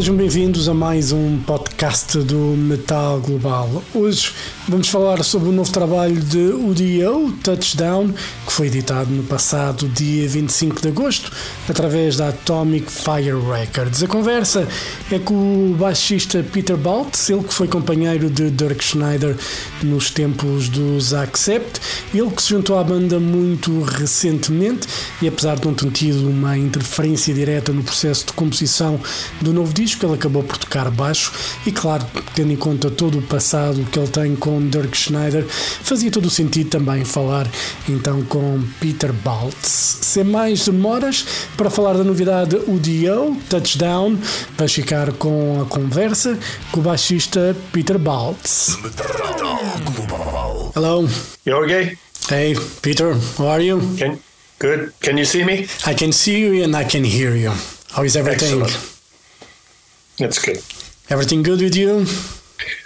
Sejam bem-vindos a mais um podcast do Metal Global. Hoje vamos falar sobre o novo trabalho de UDO, Touchdown, que foi editado no passado dia 25 de agosto através da Atomic Fire Records. A conversa é com o baixista Peter Baltz, ele que foi companheiro de Dirk Schneider nos tempos dos Accept, ele que se juntou à banda muito recentemente e apesar de não ter tido uma interferência direta no processo de composição do novo disco, ele acabou por tocar baixo e, claro, tendo em conta todo o passado que ele tem com Dirk Schneider, fazia todo o sentido também falar então com Peter Baltz. Sem mais demoras, para falar da novidade UDO, Touchdown, para ficar com a conversa com o baixista Peter Baltz. Hello. Jorge, Hey, Peter, how are you? can good? Can you see me? I can see you and I can hear you. How is everything? Excellent. That's good. Everything good with you?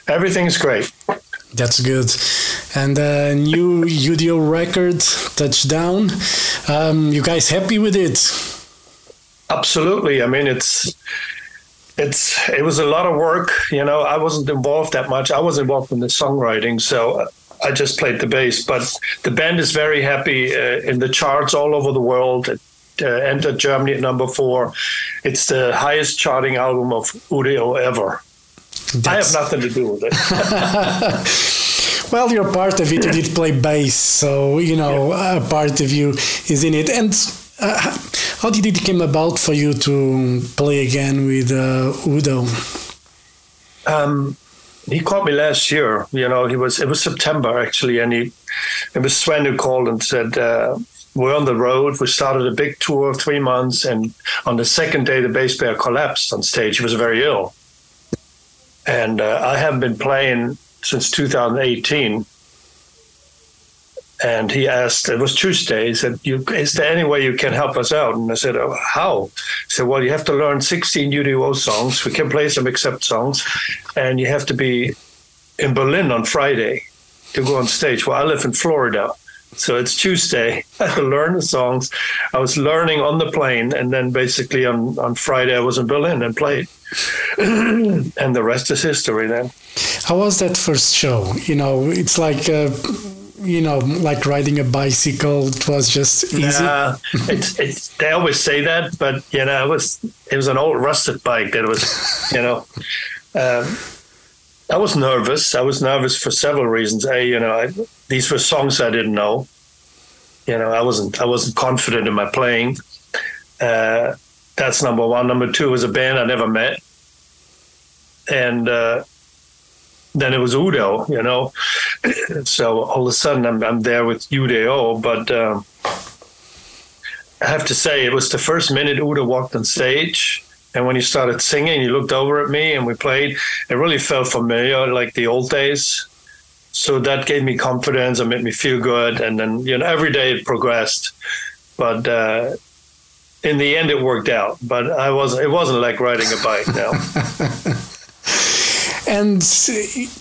Everything's great. That's good. And uh, new UDO record, Touchdown. Um, you guys happy with it? Absolutely. I mean, it's it's it was a lot of work. You know, I wasn't involved that much. I was involved in the songwriting, so I just played the bass. But the band is very happy uh, in the charts all over the world. It uh, entered Germany at number four. It's the highest charting album of Udo ever. I have nothing to do with it. Well, you're part of it. You did play bass, so you know a part of you is in it. And uh, how did it come about for you to play again with uh, Udo? Um, he called me last year. You know, he was it was September actually, and he it was Sven who called and said uh, we're on the road. We started a big tour of three months, and on the second day, the bass player collapsed on stage. He was very ill, and uh, I haven't been playing since 2018. And he asked, it was Tuesday. He said, "Is there any way you can help us out?" And I said, oh, "How?" He said, "Well, you have to learn 16 UDO songs. We can play some Accept songs, and you have to be in Berlin on Friday to go on stage. Well, I live in Florida, so it's Tuesday. I had to learn the songs. I was learning on the plane, and then basically on on Friday I was in Berlin and played, and the rest is history. Then How was that first show? You know, it's like uh, you know, like riding a bicycle. It was just easy. It's it's. They always say that, but you know, it was it was an old rusted bike that was, you know, um, I was nervous. I was nervous for several reasons. A, you know, I, these were songs I didn't know. You know, I wasn't I wasn't confident in my playing. Uh, that's number one. Number two was a band I never met, and uh, then it was Udo. You know, so all of a sudden I'm I'm there with Udo, but. Um, I have to say, it was the first minute Udo walked on stage. And when he started singing, he looked over at me and we played. It really felt familiar, like the old days. So that gave me confidence and made me feel good. And then, you know, every day it progressed. But uh, in the end, it worked out. But I was it wasn't like riding a bike now. And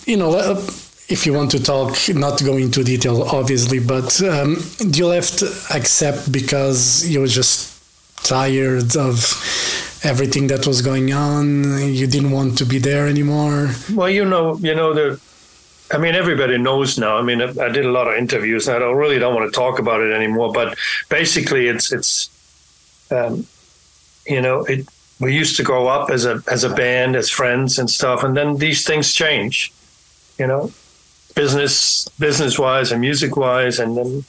you know, uh, if you want to talk, not to go into detail, obviously, but um, you left Accept because you were just tired of everything that was going on. You didn't want to be there anymore. Well, you know, you know the. I mean, everybody knows now. I mean, I, I did a lot of interviews, and I don't, really don't want to talk about it anymore. But basically, it's it's, um, you know, it. We used to grow up as a as a band, as friends and stuff, and then these things change, you know, business business wise and music wise, and then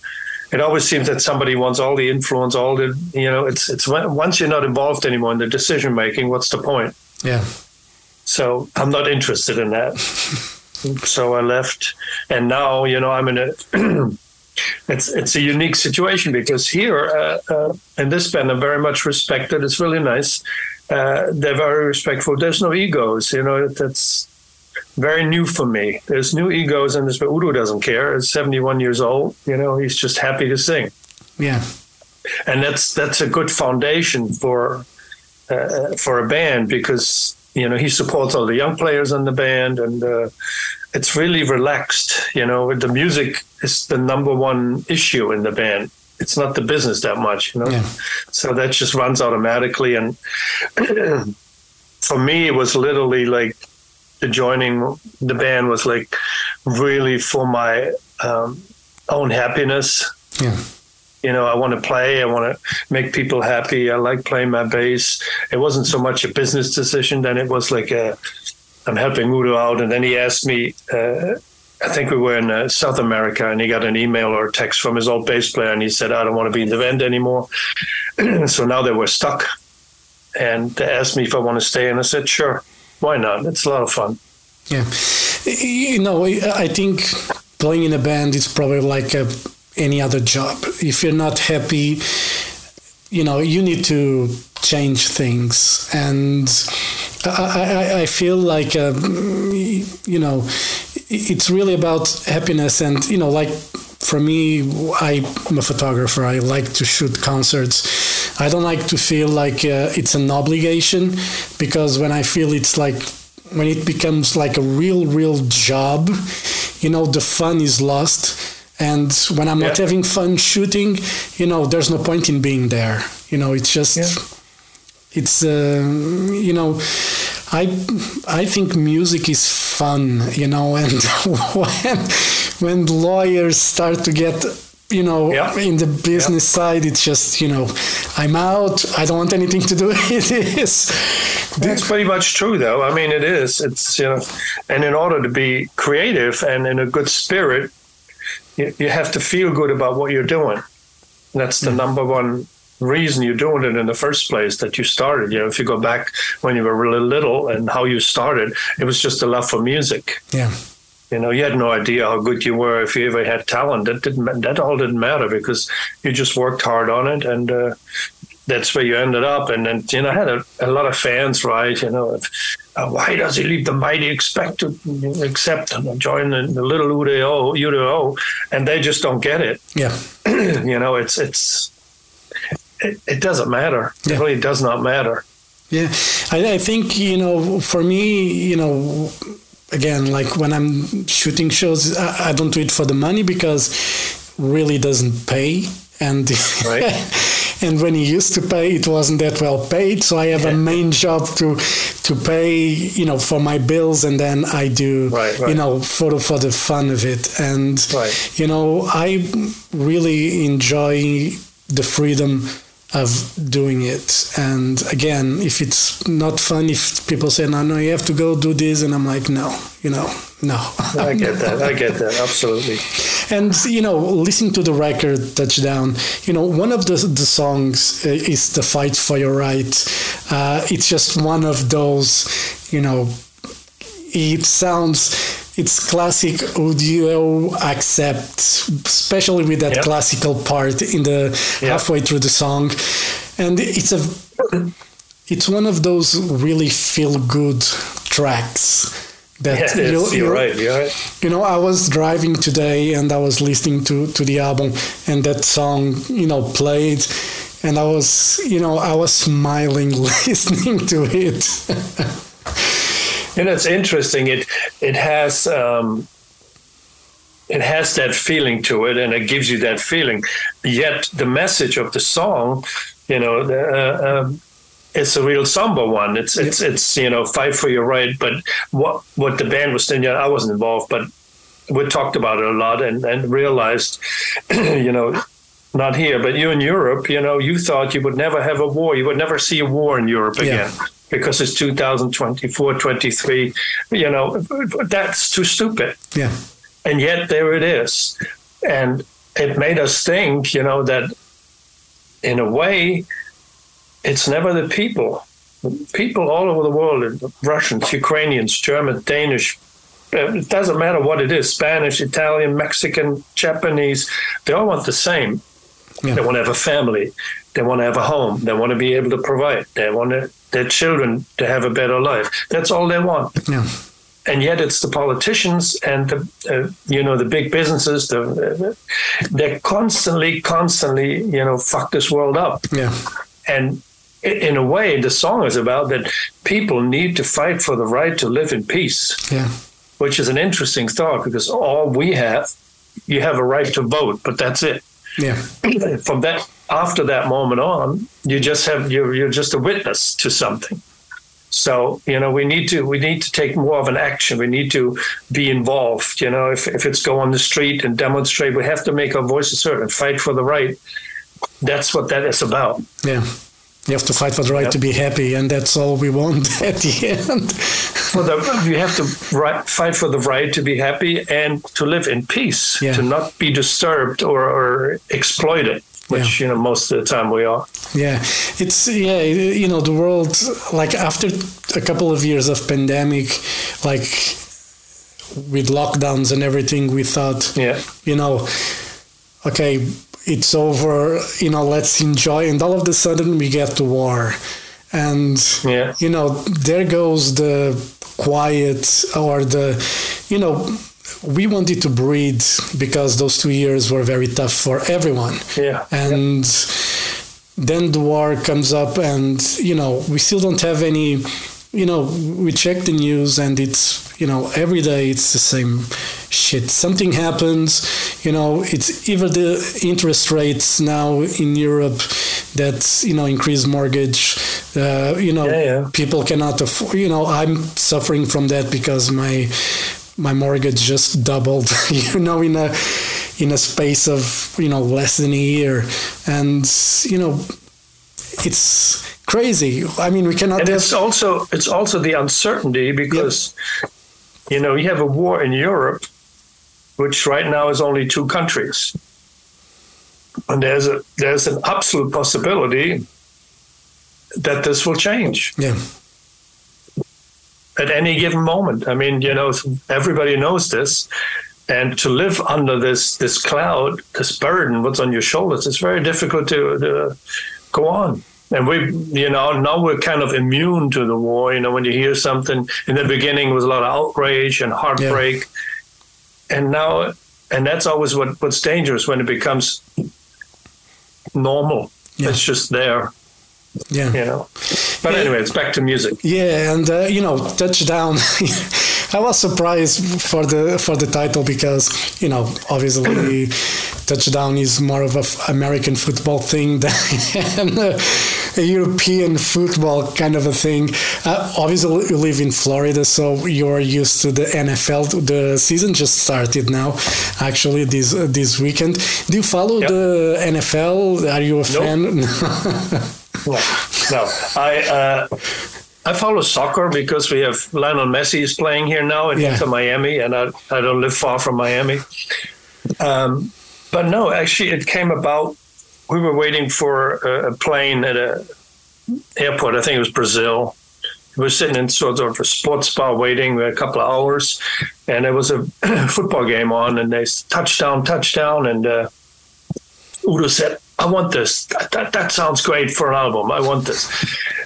it always seems that somebody wants all the influence, all the you know. It's it's once you're not involved anymore in the decision making, what's the point? Yeah. So I'm not interested in that. so I left, and now you know I'm in a. it's it's a unique situation because here uh, uh, in this band I'm very much respected. It's really nice. Uh, they're very respectful. There's no egos. You know that's very new for me. There's new egos in this, but Udo doesn't care. He's 71 years old. You know he's just happy to sing Yeah. and that's that's a good foundation for uh, for a band because you know he supports all the young players in the band and uh, it's really relaxed. You know, the music is the number one issue in the band. It's not the business that much, you know. Yeah. So that just runs automatically. And for me, it was literally like joining the band was like really for my um, own happiness. Yeah. You know, I want to play. I want to make people happy. I like playing my bass. It wasn't so much a business decision. Then it was like a, I'm helping Udo out. And then he asked me, uh, I think we were in uh, South America, and he got an email or a text from his old bass player, and he said, I don't want to be in the band anymore. so now they were stuck. And they asked me if I want to stay, and I said, sure, why not? It's a lot of fun. Yeah. You know, I think playing in a band is probably like a, any other job. If you're not happy, you know, you need to change things. And I, I, I feel like, uh, you know, it's really about happiness. And, you know, like for me, I'm a photographer. I like to shoot concerts. I don't like to feel like uh, it's an obligation because when I feel it's like when it becomes like a real, real job, you know, the fun is lost. And when I'm not having fun shooting, you know, there's no point in being there. You know, it's just, Yeah. it's, uh, you know, I, I think music is fun, you know, and when, when lawyers start to get, you know, Yeah. in the business side, it's just, you know, I'm out. I don't want anything to do with this. That's pretty much true, though. I mean, it is. It's you know, and in order to be creative and in a good spirit, you, you have to feel good about what you're doing. And that's the number one reason you're doing it in the first place. That you started. You know, if you go back when you were really little and how you started, it was just a love for music. Yeah. You know, you had no idea how good you were if you ever had talent. That didn't. That all didn't matter because you just worked hard on it, and uh, that's where you ended up. And then you know, I had a, a lot of fans, right? You know, uh, why does he leave the mighty expect to accept and join the, the little Udo Udo? And they just don't get it. Yeah. you know, it's it's. It, it doesn't matter. Yeah. It really does not matter. Yeah, I, I think you know, for me, you know, again, like when I'm shooting shows, I, I don't do it for the money because really doesn't pay, and Right. and when he used to pay, it wasn't that well paid. So I have a main job to to pay, you know, for my bills, and then I do, Right, you know, for for the fun of it, and Right. you know, I really enjoy the freedom of doing it. And again, if it's not fun, if people say, no, no, you have to go do this, and I'm like, no, you know, no. I get that. I get that. Absolutely. And you know, listening to the record Touchdown, you know, one of the the songs uh, is "The Fight for Your Right." Uh, it's just one of those, you know, it sounds. It's classic Udo accept, especially with that Yep. classical part in the Yeah. halfway through the song, and it's a, it's one of those really feel good tracks that Yeah, is. You're right. You're right. you know i was driving today and i was listening to to the album and that song you know played and i was you know i was smiling listening to it And it's interesting. It it has um, it has that feeling to it, and it gives you that feeling. Yet the message of the song, you know, uh, um, it's a real somber one. It's it's it's you know fight for your right. But what what the band was saying, yeah, I wasn't involved, but we talked about it a lot and and realized, you know. Not here, but you in Europe, you know, you thought you would never have a war. You would never see a war in Europe Yeah. Because it's 2024, 23. You know, that's too stupid. yeah And yet there it is. And it made us think, you know, that in a way, it's never the people. People all over the world, Russians, Ukrainians, German, Danish, uh, it doesn't matter what it is Spanish, Italian, Mexican, Japanese, they all want the same. Yeah. They want to have a family. They want to have a home. They want to be able to provide. They want to, their children to have a better life. That's all they want yeah and yet it's the politicians and the uh, you know the big businesses the, they're constantly constantly you know fuck this world up yeah and in a way the song is about that people need to fight for the right to live in peace yeah which is an interesting thought because all we have, you have a right to vote, but that's it. Yeah. From that, after that moment on, you just have you're you're just a witness to something. So you know we need to we need to take more of an action. We need to be involved. You know, if if it's go on the street and demonstrate, we have to make our voices heard and fight for the right. That's what that is about. Yeah. You have to fight for the right Yep. to be happy, and that's all we want at the end. For the you have to right, fight for the right to be happy and to live in peace, Yeah. to not be disturbed or, or exploited, which you know most of the time we are. Yeah, it's yeah, you know, the world like after a couple of years of pandemic, like with lockdowns and everything, we thought, Yeah. you know, okay, it's over, you know, let's enjoy, and all of a sudden we get to war, and Yeah. you know, there goes the quiet or the, you know. We wanted to breathe because those two years were very tough for everyone Yeah. and then the war comes up and you know we still don't have any you know we check the news and it's you know every day it's the same shit something happens you know it's either the interest rates now in europe that you know increase mortgage uh, you know Yeah, yeah. people cannot afford you know i'm suffering from that because my my mortgage just doubled you know in a in a space of you know less than a year and you know it's crazy i mean we cannot and it's also it's also the uncertainty because you know you have a war in Europe, which right now is only two countries, and there's a there's an absolute possibility that this will change yeah at any given moment. I mean, you know, everybody knows this. And to live under this this cloud, this burden, what's on your shoulders, it's very difficult to, to go on. And we, you know, now we're kind of immune to the war. You know, when you hear something in the beginning, was a lot of outrage and heartbreak, and now, and that's always what what's dangerous when it becomes normal. Yeah. It's just there, yeah you know. But anyway, it's back to music. Yeah, and uh, you know, touchdown. I was surprised for the for the title because you know, obviously, touchdown is more of an American football thing than a, a European football kind of a thing. Uh, obviously, you live in Florida, so you're used to the NFL. The season just started now, actually this uh, this weekend. Do you follow Yep. the NFL? Are you a fan? No, no. I uh, I follow soccer because we have Lionel Messi is playing here now in Yeah. Miami, and I, I don't live far from Miami. Um, but no, actually, it came about. We were waiting for a, a plane at a airport. I think it was Brazil. We were sitting in sort of a sports bar waiting a couple of hours, and there was a football game on, and they touchdown, touchdown, and uh, Udo said, I want this. That, that, that sounds great for an album. I want this.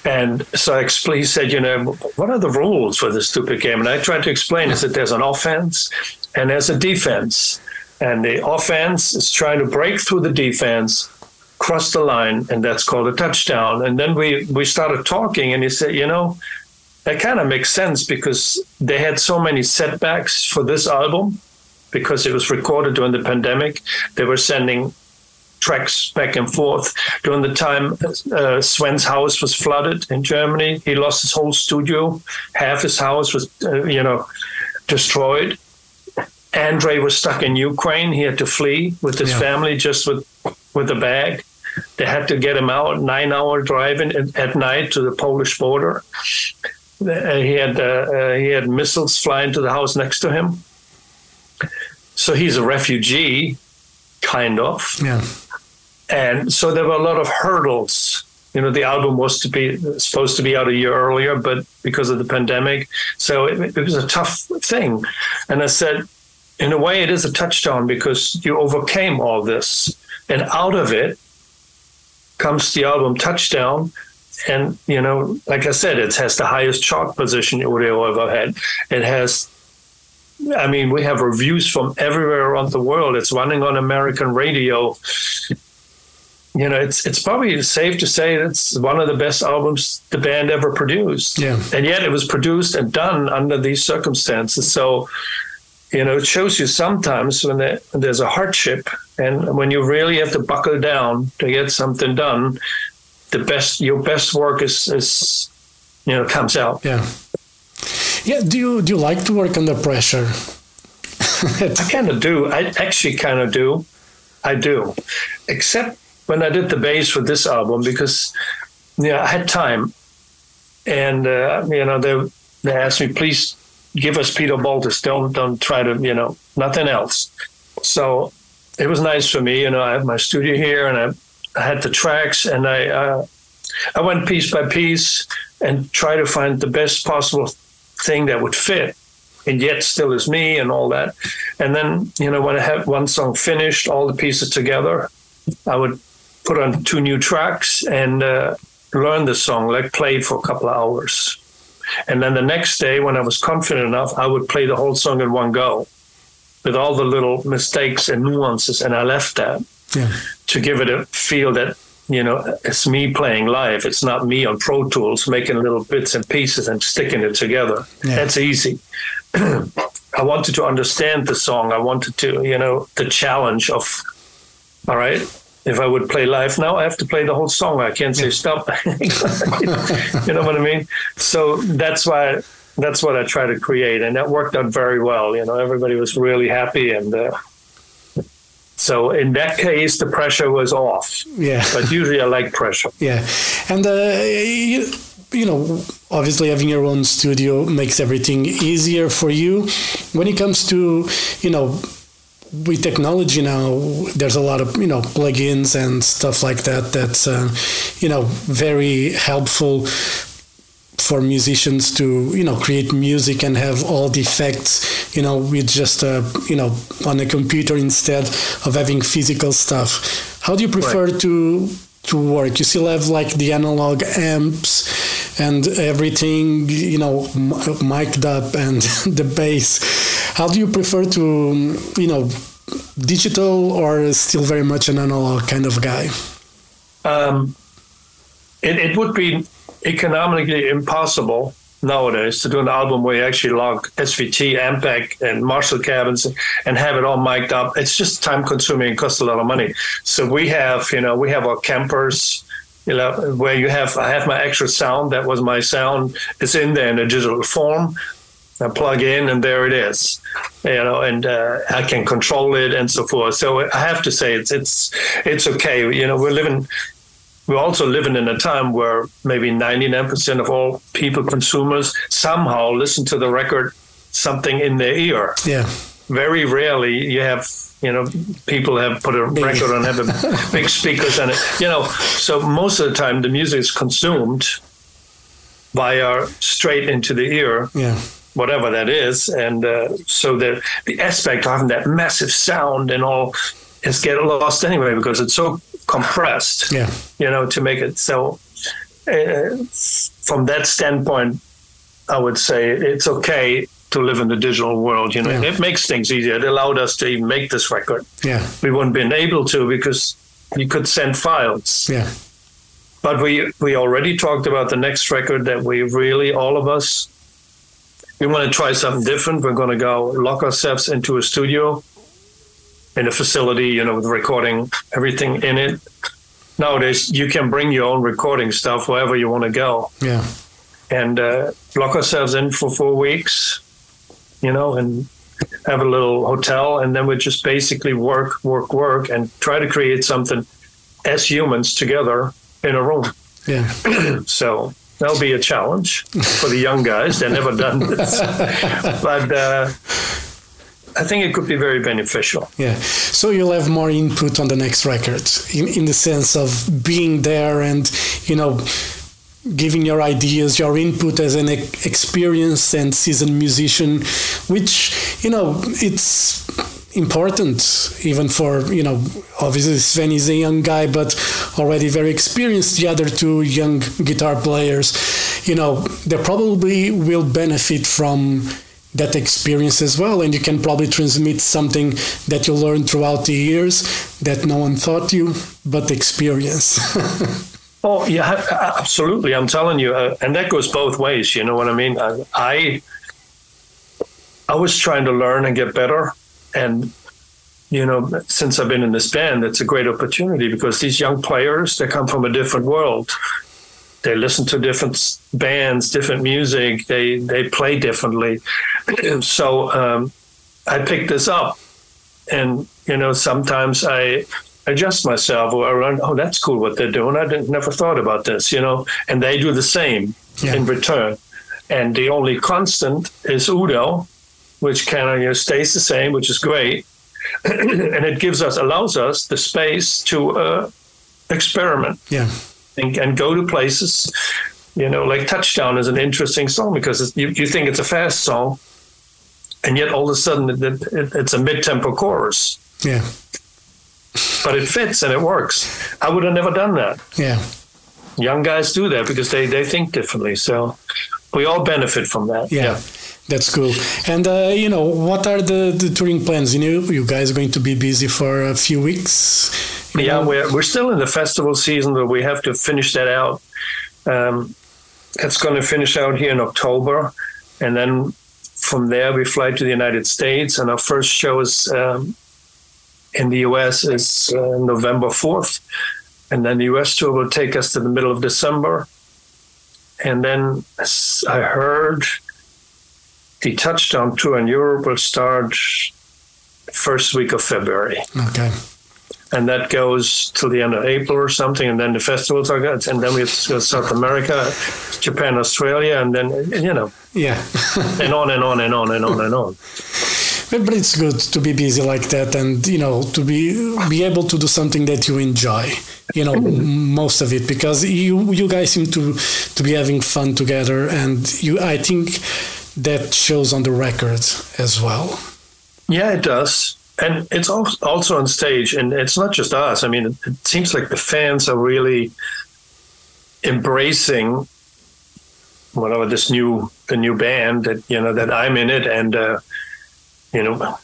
And so I explained, he said, you know, what are the rules for this stupid game? And I tried to explain is that there's an offense and there's a defense. And the offense is trying to break through the defense, cross the line, and that's called a touchdown. And then we, we started talking, and he said, you know, that kind of makes sense because they had so many setbacks for this album because it was recorded during the pandemic. They were sending tracks back and forth. During the time uh, Sven's house was flooded in Germany, he lost his whole studio. Half his house was, uh, you know, destroyed. Andre was stuck in Ukraine. He had to flee with his Yeah. family just with with a bag. They had to get him out. Nine hour driving at, at night to the Polish border. Uh, he had uh, uh, he had missiles flying to the house next to him. So he's a refugee, kind of yeah, and so there were a lot of hurdles. You know the album was to be supposed to be out a year earlier but because of the pandemic so it, it was a tough thing. And i said in a way it is a touchdown because you overcame all this. And out of it comes the album touchdown. And you know like i said it has the highest chart position Udo ever had. It has I mean, we have reviews from everywhere around the world. It's running on American radio you know, it's it's probably safe to say it's one of the best albums the band ever produced. Yeah. And yet it was produced and done under these circumstances. So, you know, it shows you sometimes when, there, when there's a hardship and when you really have to buckle down to get something done, the best your best work is is you know comes out. Yeah. Yeah. Do you do you like to work under pressure? I kind of do. I actually kind of do. I do, except when I did the bass for this album because know I had time, and uh, you know they they asked me please give us Peter Baltes. Don't don't try to you know nothing else. So it was nice for me. You know I have my studio here and I, I had the tracks and I uh, I went piece by piece and try to find the best possible thing that would fit and yet still is me and all that. And then, you know, when I had one song finished, all the pieces together, I would put on two new tracks and uh, learn the song, like play for a couple of hours. And then the next day, when I was confident enough, I would play the whole song in one go with all the little mistakes and nuances. And I left that Yeah. to give it a feel that you know it's me playing live it's not me on Pro Tools making little bits and pieces and sticking it together Yeah. that's easy i wanted to understand the song i wanted to you know the challenge of all right if i would play live now i have to play the whole song i can't say stop you know what i mean so that's why that's what i try to create and that worked out very well you know everybody was really happy and uh, so in that case, the pressure was off. Yeah. But usually I like pressure. Yeah, and uh, you, you know, obviously having your own studio makes everything easier for you. When it comes to, you know, with technology now, there's a lot of you know plugins and stuff like that. That's uh, you know very helpful for musicians to you know create music and have all the effects you know with just uh, you know on a computer instead of having physical stuff how do you prefer Right. to to work you still have like the analog amps and everything you know m- mic'd up and the bass how do you prefer to you know digital or still very much an analog kind of guy Um, it, it would be economically impossible nowadays to do an album where you actually log SVT, Ampeg, and Marshall cabins and have it all mic'd up. It's just time consuming and costs a lot of money. So we have, you know, we have our Kempers, you know, where you have, I have my extra sound. That was my sound. It's in there in a digital form. I plug in and there it is, you know, and uh, I can control it and so forth. So I have to say it's it's it's okay. You know, we're living we're also living in a time where maybe 99% of all people, consumers, somehow listen to the record something in their ear. yeah Very rarely you have, you know, people have put a record on, have a big speakers on it. You know, so most of the time the music is consumed via straight into the ear yeah whatever that is. And uh, so the the aspect of having that massive sound and all is get lost anyway because it's so compressed. yeah You know, to make it so. Uh, from that standpoint, I would say it's okay to live in the digital world. You know, Yeah. it makes things easier. It allowed us to even make this record. yeah We wouldn't been able to because you could send files. yeah But we we already talked about the next record that we really all of us we want to try something different. We're going to go lock ourselves into a studio in a facility, you know, with recording everything in it. Nowadays, you can bring your own recording stuff wherever you want to go yeah and uh, lock ourselves in for four weeks, you know, and have a little hotel, and then we just basically work, work, work, and try to create something as humans together in a room. yeah So that'll be a challenge for the young guys. They've never done this, but uh, I think it could be very beneficial. Yeah. So you'll have more input on the next record in, in the sense of being there and, you know, giving your ideas, your input as an ex- experienced and seasoned musician, which, you know, it's important even for, you know, obviously Sven is a young guy, but already very experienced. The other two young guitar players, you know, they probably will benefit from that experience as well and you can probably transmit something that you learned throughout the years that no one thought you but experience oh yeah absolutely i'm telling you uh, and that goes both ways you know what i mean I, I i was trying to learn and get better and you know since i've been in this band it's a great opportunity because these young players they come from a different world they listen to different bands, different music. They they play differently. so um, I picked this up, and you know sometimes I adjust myself or I run. Oh, that's cool what they're doing. I didn't, never thought about this, you know. And they do the same yeah. in return. And the only constant is Udo, which kind of you know, stays the same, which is great. and it gives us allows us the space to uh, experiment. Yeah and, and go to places. You know, like Touchdown is an interesting song because you, you think it's a fast song, and yet all of a sudden it, it, it's a mid tempo chorus. Yeah. But it fits and it works. I would have never done that. Yeah. Young guys do that because they, they think differently. So we all benefit from that. yeah. yeah. That's cool. And uh, you know, what are the, the touring plans? You know, you guys are going to be busy for a few weeks. Yeah, know? we're we're still in the festival season, but we have to finish that out. Um, it's going to finish out here in October, and then from there we fly to the United States, and our first show is um, in the U.S. is uh, November fourth, and then the U.S. tour will take us to the middle of December, and then I heard the touchdown tour in Europe will start first week of February. Okay. And that goes till the end of April or something, and then the festivals are good, and then we have to go to South America, Japan, Australia, and then you know, yeah, and on and on and on and on and on. But, but it's good to be busy like that, and you know, to be be able to do something that you enjoy. You know, mm-hmm. most of it because you you guys seem to to be having fun together, and you I think that shows on the record as well. Yeah, it does. And it's also on stage, and it's not just us. I mean, it, seems like the fans are really embracing whatever this new the new band that you know that I'm in it, and uh, you know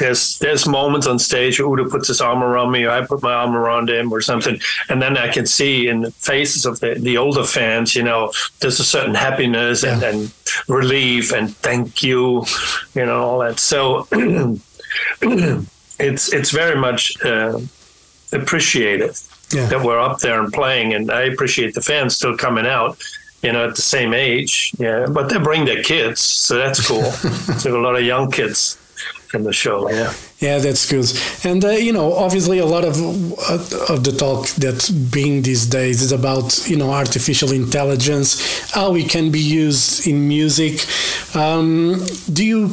there's there's moments on stage where Udo puts his arm around me, or I put my arm around him, or something, and then I can see in the faces of the, the older fans, you know, there's a certain happiness yeah. and, and relief and thank you, you know, all that. So it's it's very much uh, appreciated yeah. that we're up there and playing, and I appreciate the fans still coming out you know, at the same age. Yeah, but they bring their kids, so that's cool. so a lot of young kids in the show. Yeah. Yeah, that's good. And uh, you know, obviously, a lot of uh, of the talk that's being these days is about you know artificial intelligence, how it can be used in music. Um, do you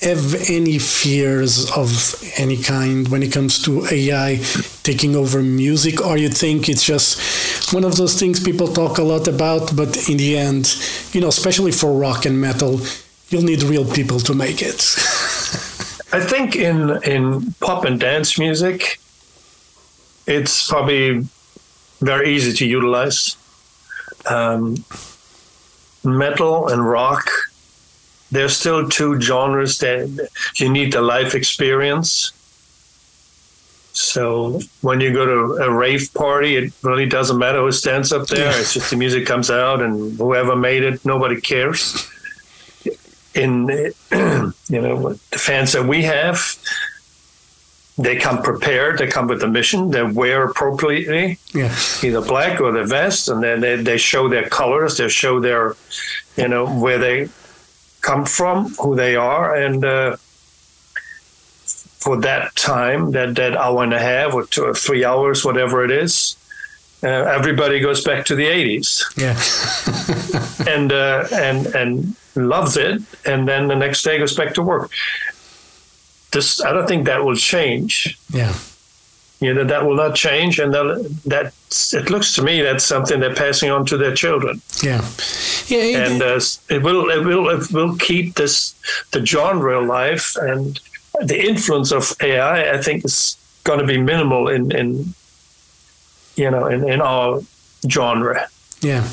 have any fears of any kind when it comes to AI taking over music, or you think it's just one of those things people talk a lot about, but in the end, you know, especially for rock and metal, you'll need real people to make it. I think in in pop and dance music, it's probably very easy to utilize. Um, metal and rock, there's still two genres that you need the life experience. So when you go to a rave party, it really doesn't matter who stands up there. It's just the music comes out, and whoever made it, nobody cares in you know the fans that we have they come prepared they come with a mission they wear appropriately yeah. either black or the vest and then they, they show their colors they show their you know where they come from who they are and uh, for that time that that hour and a half or two or three hours whatever it is uh, everybody goes back to the 80s yeah and uh, and and loves it, and then the next day goes back to work. This, I don't think that will change. Yeah. You know, that will not change, and that it looks to me that's something they're passing on to their children. Yeah, yeah, and uh, it will it will it will keep this the genre alive, and the influence of AI, I think, is going to be minimal in in you know in, in our genre. Yeah,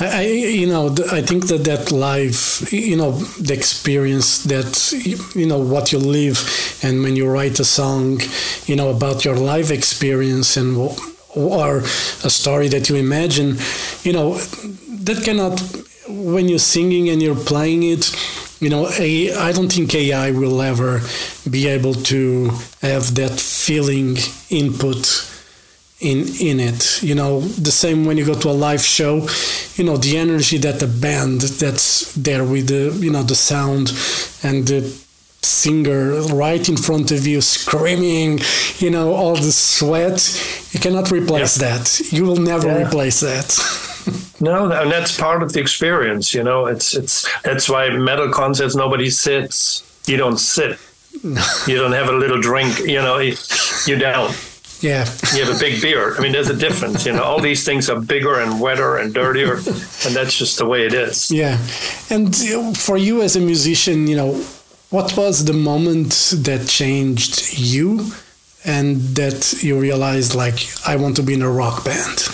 I, I, you know, I think that that live, you know, the experience that, you know, what you live, and when you write a song, you know, about your live experience and or a story that you imagine, you know, that cannot, when you're singing and you're playing it, you know, I don't think AI will ever be able to have that feeling input in in it. You know the same when you go to a live show you know the energy that the band that's there with the you know the sound and the singer right in front of you screaming you know all the sweat you cannot replace yeah. that. You will never yeah. replace that. No and that's part of the experience you know it's it's that's why metal concerts nobody sits you don't sit. You don't have a little drink you know you don't yeah. You have a big beard. I mean, there's a difference. You know, all these things are bigger and wetter and dirtier, and that's just the way it is. Yeah. And for you as a musician, you know, what was the moment that changed you and that you realized, like, I want to be in a rock band?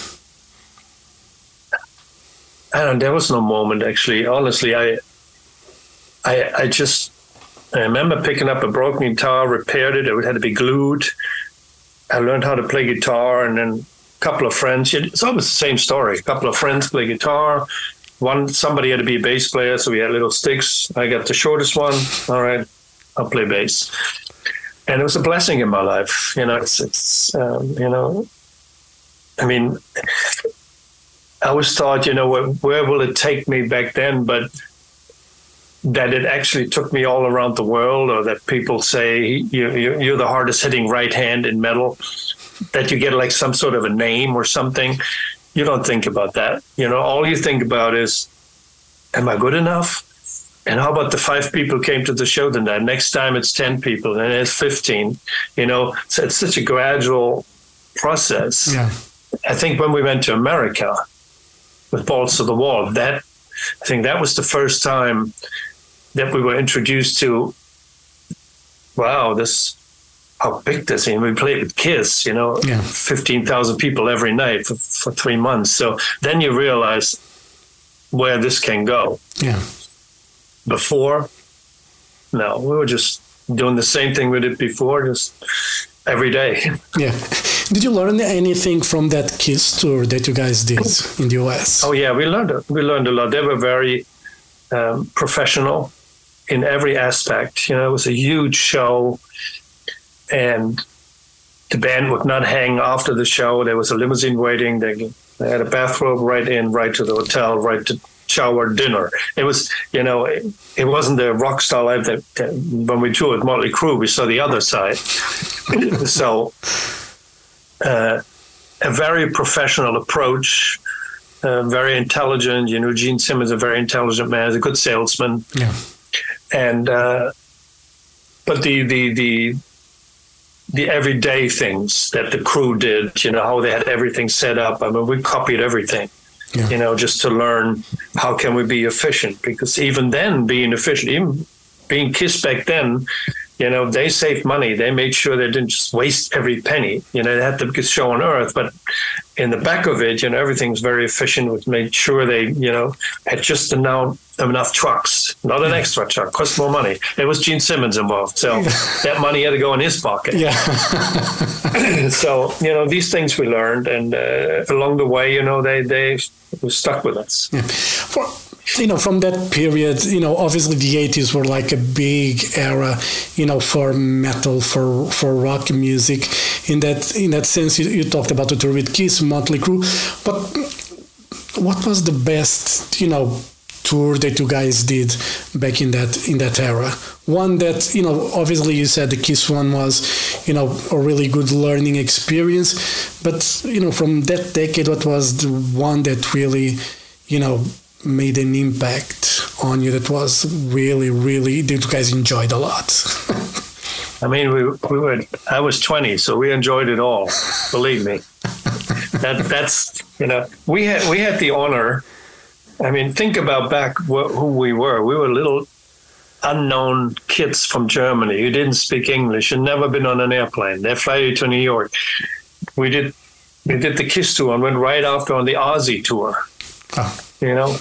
I don't. There was no moment actually. Honestly, I, I, I just. I remember picking up a broken guitar, repaired it. It had to be glued I learned how to play guitar, and then a couple of friends. It's always the same story. A couple of friends play guitar. One somebody had to be a bass player, so we had little sticks. I got the shortest one. All right, I'll play bass, and it was a blessing in my life. You know, it's it's um, you know, I mean, I always thought, you know, where, where will it take me back then? But that it actually took me all around the world, or that people say you, you, are the hardest hitting right hand in metal, that you get like some sort of a name or something. You don't think about that. You know, all you think about is, am I good enough? And how about the five people came to the show tonight? Next time it's 10 people and it's 15. You know, so it's such a gradual process. Yeah. I think when we went to America with Balls to the Wall, that I think that was the first time that we were introduced to wow this how big this is. we played with Kiss you know yeah. 15000 people every night for, for three months. So then you realize where this can go. Yeah. Before no we were just doing the same thing we did before just every day. Yeah. Did you learn anything from that Kiss tour that you guys did in the us oh yeah we learned we learned a lot. They were very um, professional in every aspect. You know, it was a huge show, and the band would not hang after the show. There was a limousine waiting. They, they had a bathrobe right in, right to the hotel, right to shower, dinner. It was, you know, it, it wasn't the rock star life that, that when we toured Motley Crue, we saw the other side. so, uh, a very professional approach. Uh, very intelligent. You know, Gene Simmons, is a very intelligent man, He's a good salesman. Yeah and uh, but the the the the everyday things that the crew did, you know, how they had everything set up. I mean, we copied everything, yeah. you know, just to learn how can we be efficient. Because even then, being efficient, even being Kiss back then, you know, they saved money. They made sure they didn't just waste every penny. You know, they had the show on Earth, but in the back of it, you know, everything's very efficient. With made sure they, you know, had just enough enough trucks, not an extra truck, cost more money. It was Gene Simmons involved, so that money had to go in his pocket. Yeah. so you know, these things we learned, and uh, along the way, you know, they they stuck with us. Yeah. For you know, from that period, you know, obviously the 80s were like a big era, you know, for metal, for for rock music. In that in that sense, you, you talked about the tour with Kiss, Motley Crue, but what was the best, you know, tour that you guys did back in that in that era? One that you know, obviously you said the Kiss one was, you know, a really good learning experience, but you know, from that decade, what was the one that really, you know, made an impact on you that was really, really that you guys enjoyed a lot? I mean, we we were. I was twenty, so we enjoyed it all. Believe me. that that's you know we had we had the honor. I mean, think about back wh- who we were. We were little unknown kids from Germany who didn't speak English and never been on an airplane. They fly you to New York. We did we did the Kiss tour and went right after on the Ozzy tour. Oh you know.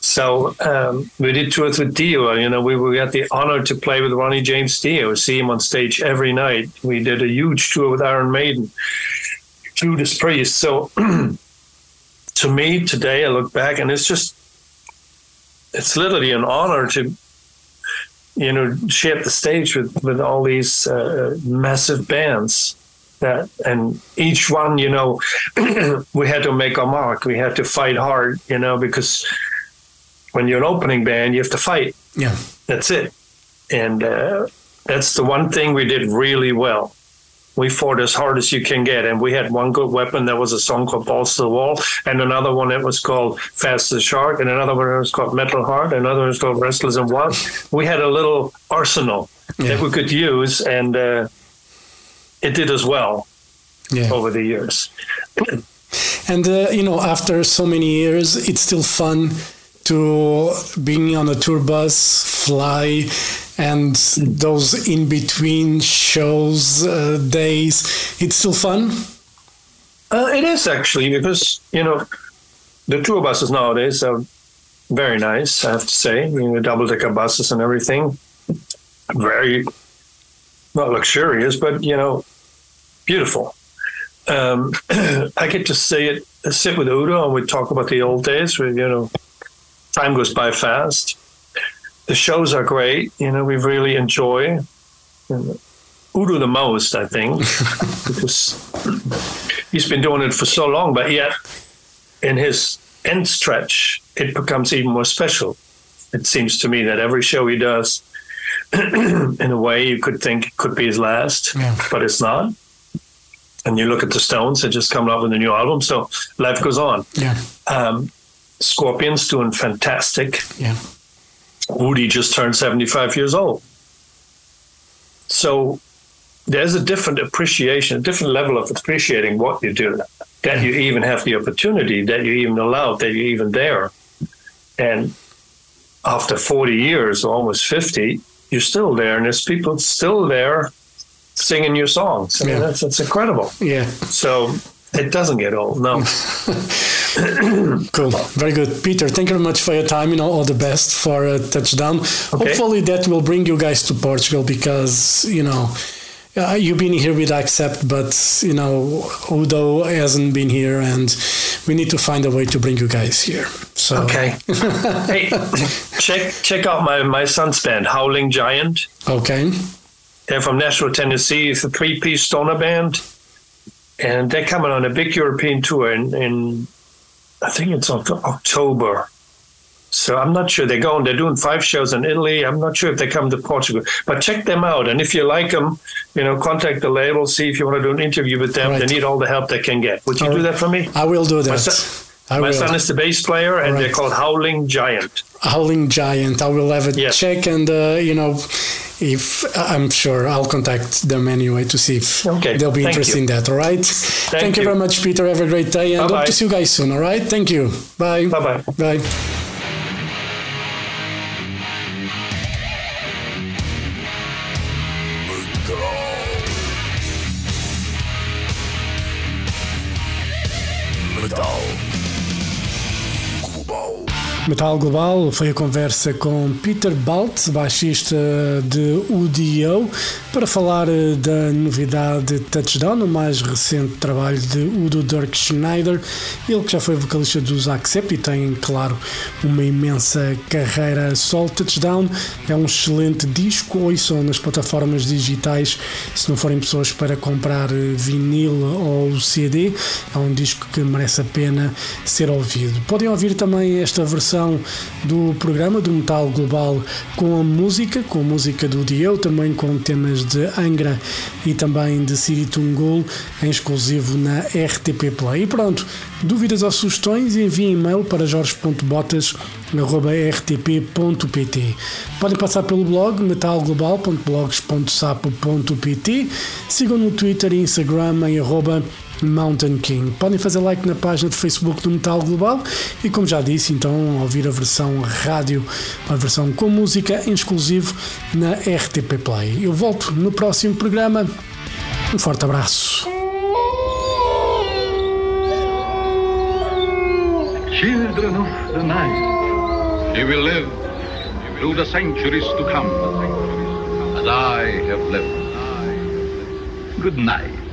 So um, we did tours with Dio. You know, we, we had the honor to play with Ronnie James Dio, see him on stage every night. We did a huge tour with Iron Maiden, Judas Priest. So to me today, I look back and it's just, it's literally an honor to, you know, share the stage with, with all these uh, massive bands that and each one you know we had to make our mark. We had to fight hard you know because when you're an opening band you have to fight. Yeah. that's it. And uh, that's the one thing we did really well we fought as hard as you can get and we had one good weapon that was a song called balls to the wall and another one that was called fast as shark and another one that was called metal heart and another one was called restless and wild. We had a little arsenal that we could use and uh, it did as well Yeah. over the years. And uh, you know, after so many years, it's still fun to being on a tour bus, fly, and those in between shows uh, days. It's still fun. Uh, it is actually because you know the tour buses nowadays are very nice. I have to say, you know, double decker buses and everything, very not luxurious, but you know, beautiful. Um, I get to say it, sit with Udo, and we talk about the old days. Where you know, time goes by fast. The shows are great. You know, we really enjoy. And Udo the most, I think, because he's been doing it for so long, but yet in his end stretch, it becomes even more special. It seems to me that every show he does, in a way, you could think it could be his last, Yeah. but it's not. And you look at the Stones, they just coming up with a new album, so life goes on. Yeah, Um, Scorpions doing fantastic. yeah, Woody just turned 75 years old. So there's a different appreciation, a different level of appreciating what you do, that you even have the opportunity, that you're even allowed, that you're even there. And after 40 years, or almost 50, you're still there, and there's people still there singing your songs. I mean, Yeah. that's, that's incredible. yeah. So it doesn't get old, no. Cool. Very good. Peter, thank you very much for your time. You know, all the best for a touchdown. Hopefully that will bring you guys to Portugal because, you know, uh, you've been here with Accept, but, you know, Udo hasn't been here and we need to find a way to bring you guys here. So, Okay. hey, check check out my, my son's band, Howling Giant. Okay. They're from Nashville, Tennessee. It's a three piece stoner band. And they're coming on a big European tour in, in I think it's October. So I'm not sure they're going. They're doing five shows in Italy. I'm not sure if they come to Portugal, but check them out. And if you like them, you know, contact the label. See if you want to do an interview with them. Right. They need all the help they can get. Would you All do that for me? I will do My that. son, I my will. son is the bass player, and All they're called Howling Giant. Howling Giant. I will have a Yeah. check and, uh, you know, if I'm sure I'll contact them anyway to see if Okay, they'll be thank interested you. in that. All right. Thank, you. you. very much, Peter. Have a great day and hope Bye-bye. to see you guys soon. All right. Thank you. Bye. Bye bye. Metal Global foi a conversa com Peter Balt, baixista de UDO, para falar eh, da novidade Touchdown, o mais recente trabalho de Udo Dirk Schneider, ele que já foi vocalista dos Accept e tem, claro, uma imensa carreira solo. Touchdown é um excelente disco, ouçam nas plataformas digitais, se não forem pessoas para comprar eh, vinil ou CD, é um disco que merece a pena ser ouvido. Podem ouvir também esta versão do programa do Metal Global com a música, com a música do Dio, também com temas de Angra e também de Siri Tungul, em exclusivo na RTP Play. E pronto, dúvidas ou sugestões, enviem e-mail para jorge.botas.rtp.pt. Podem passar pelo blog metalglobal.blogs.sapo.pt. Sigam no Twitter e Instagram em arroba Mountain King. Podem fazer like na página de Facebook do Metal Global e, como já disse, então ouvir a versão rádio, a versão com música em exclusivo na RTP Play. Eu volto no próximo programa. Um forte abraço. children of the night. He will live through the centuries to come, as I have lived. Good night.